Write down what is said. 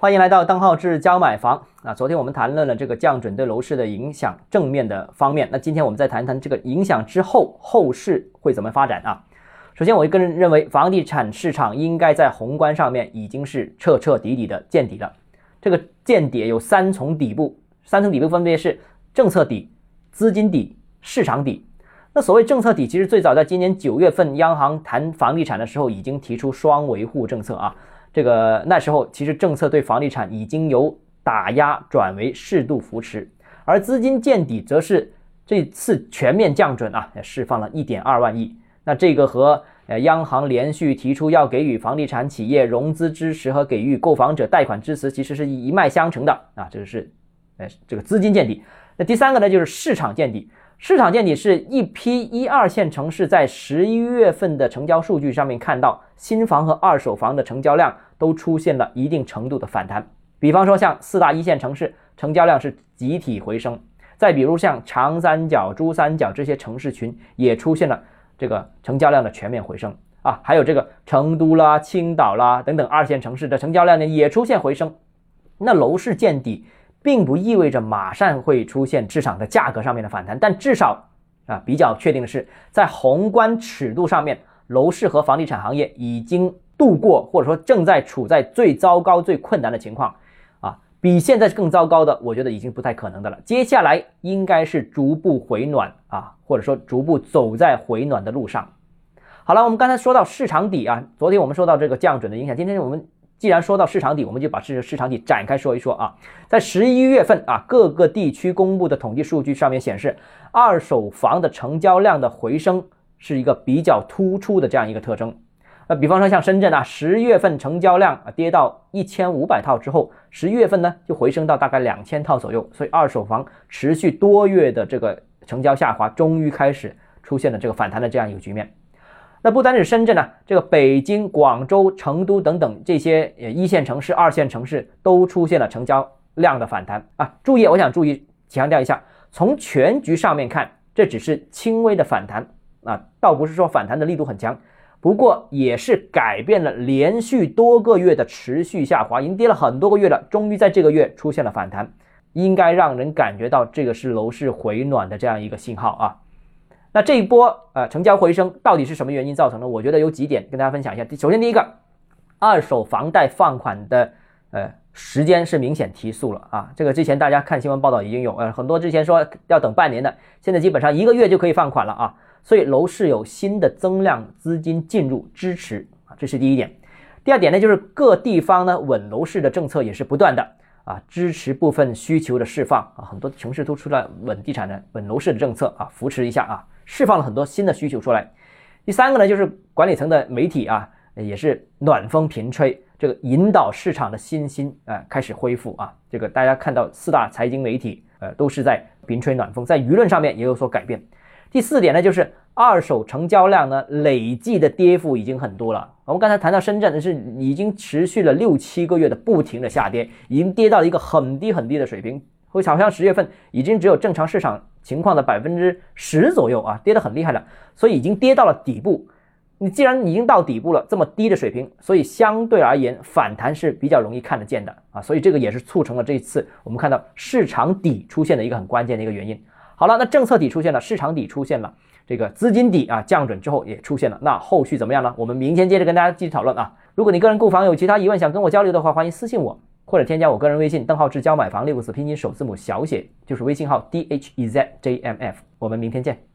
欢迎来到邓浩志教买房啊！昨天我们谈论了这个降准对楼市的影响正面的方面，那今天我们再谈谈这个影响之后后市会怎么发展啊？首先，我个人认为房地产市场应该在宏观上面已经是彻彻底底的见底了。这个见底有三重底部，三层底部分别是政策底、资金底、市场底。那所谓政策底，其实最早在今年九月份央行谈房地产的时候已经提出双维护政策啊。这个那时候，其实政策对房地产已经由打压转为适度扶持，而资金见底，则是这次全面降准啊，释放了一点二万亿。那这个和呃央行连续提出要给予房地产企业融资支持和给予购房者贷款支持，其实是一脉相承的啊。这个是，呃这个资金见底。那第三个呢，就是市场见底。市场见底是一批一二线城市在十一月份的成交数据上面看到，新房和二手房的成交量都出现了一定程度的反弹。比方说，像四大一线城市成交量是集体回升；再比如像长三角、珠三角这些城市群也出现了这个成交量的全面回升啊。还有这个成都啦、青岛啦等等二线城市的成交量呢也出现回升。那楼市见底。并不意味着马上会出现市场的价格上面的反弹，但至少啊比较确定的是，在宏观尺度上面，楼市和房地产行业已经度过或者说正在处在最糟糕、最困难的情况啊，比现在更糟糕的，我觉得已经不太可能的了。接下来应该是逐步回暖啊，或者说逐步走在回暖的路上。好了，我们刚才说到市场底啊，昨天我们说到这个降准的影响，今天我们。既然说到市场底，我们就把市市场底展开说一说啊。在十一月份啊，各个地区公布的统计数据上面显示，二手房的成交量的回升是一个比较突出的这样一个特征。那，比方说像深圳啊，十月份成交量啊跌到一千五百套之后，十一月份呢就回升到大概两千套左右。所以二手房持续多月的这个成交下滑，终于开始出现了这个反弹的这样一个局面。那不单是深圳呢，这个北京、广州、成都等等这些呃一线城市、二线城市都出现了成交量的反弹啊！注意，我想注意强调一下，从全局上面看，这只是轻微的反弹啊，倒不是说反弹的力度很强，不过也是改变了连续多个月的持续下滑，已经跌了很多个月了，终于在这个月出现了反弹，应该让人感觉到这个是楼市回暖的这样一个信号啊。那这一波呃成交回升到底是什么原因造成的？我觉得有几点跟大家分享一下。首先，第一个，二手房贷放款的呃时间是明显提速了啊。这个之前大家看新闻报道已经有呃很多之前说要等半年的，现在基本上一个月就可以放款了啊。所以楼市有新的增量资金进入支持啊，这是第一点。第二点呢，就是各地方呢稳楼市的政策也是不断的啊支持部分需求的释放啊，很多城市都出了稳地产的稳楼市的政策啊，扶持一下啊。释放了很多新的需求出来。第三个呢，就是管理层的媒体啊，也是暖风频吹，这个引导市场的信心啊开始恢复啊。这个大家看到四大财经媒体呃都是在频吹暖风，在舆论上面也有所改变。第四点呢，就是二手成交量呢累计的跌幅已经很多了。我们刚才谈到深圳是已经持续了六七个月的不停的下跌，已经跌到了一个很低很低的水平。会好像十月份已经只有正常市场情况的百分之十左右啊，跌得很厉害了，所以已经跌到了底部。你既然已经到底部了，这么低的水平，所以相对而言反弹是比较容易看得见的啊，所以这个也是促成了这一次我们看到市场底出现的一个很关键的一个原因。好了，那政策底出现了，市场底出现了，这个资金底啊降准之后也出现了，那后续怎么样呢？我们明天接着跟大家继续讨论啊。如果你个人购房有其他疑问想跟我交流的话，欢迎私信我。或者添加我个人微信邓浩志教买房六个字拼音首字母小写就是微信号 d h e z j m f，我们明天见。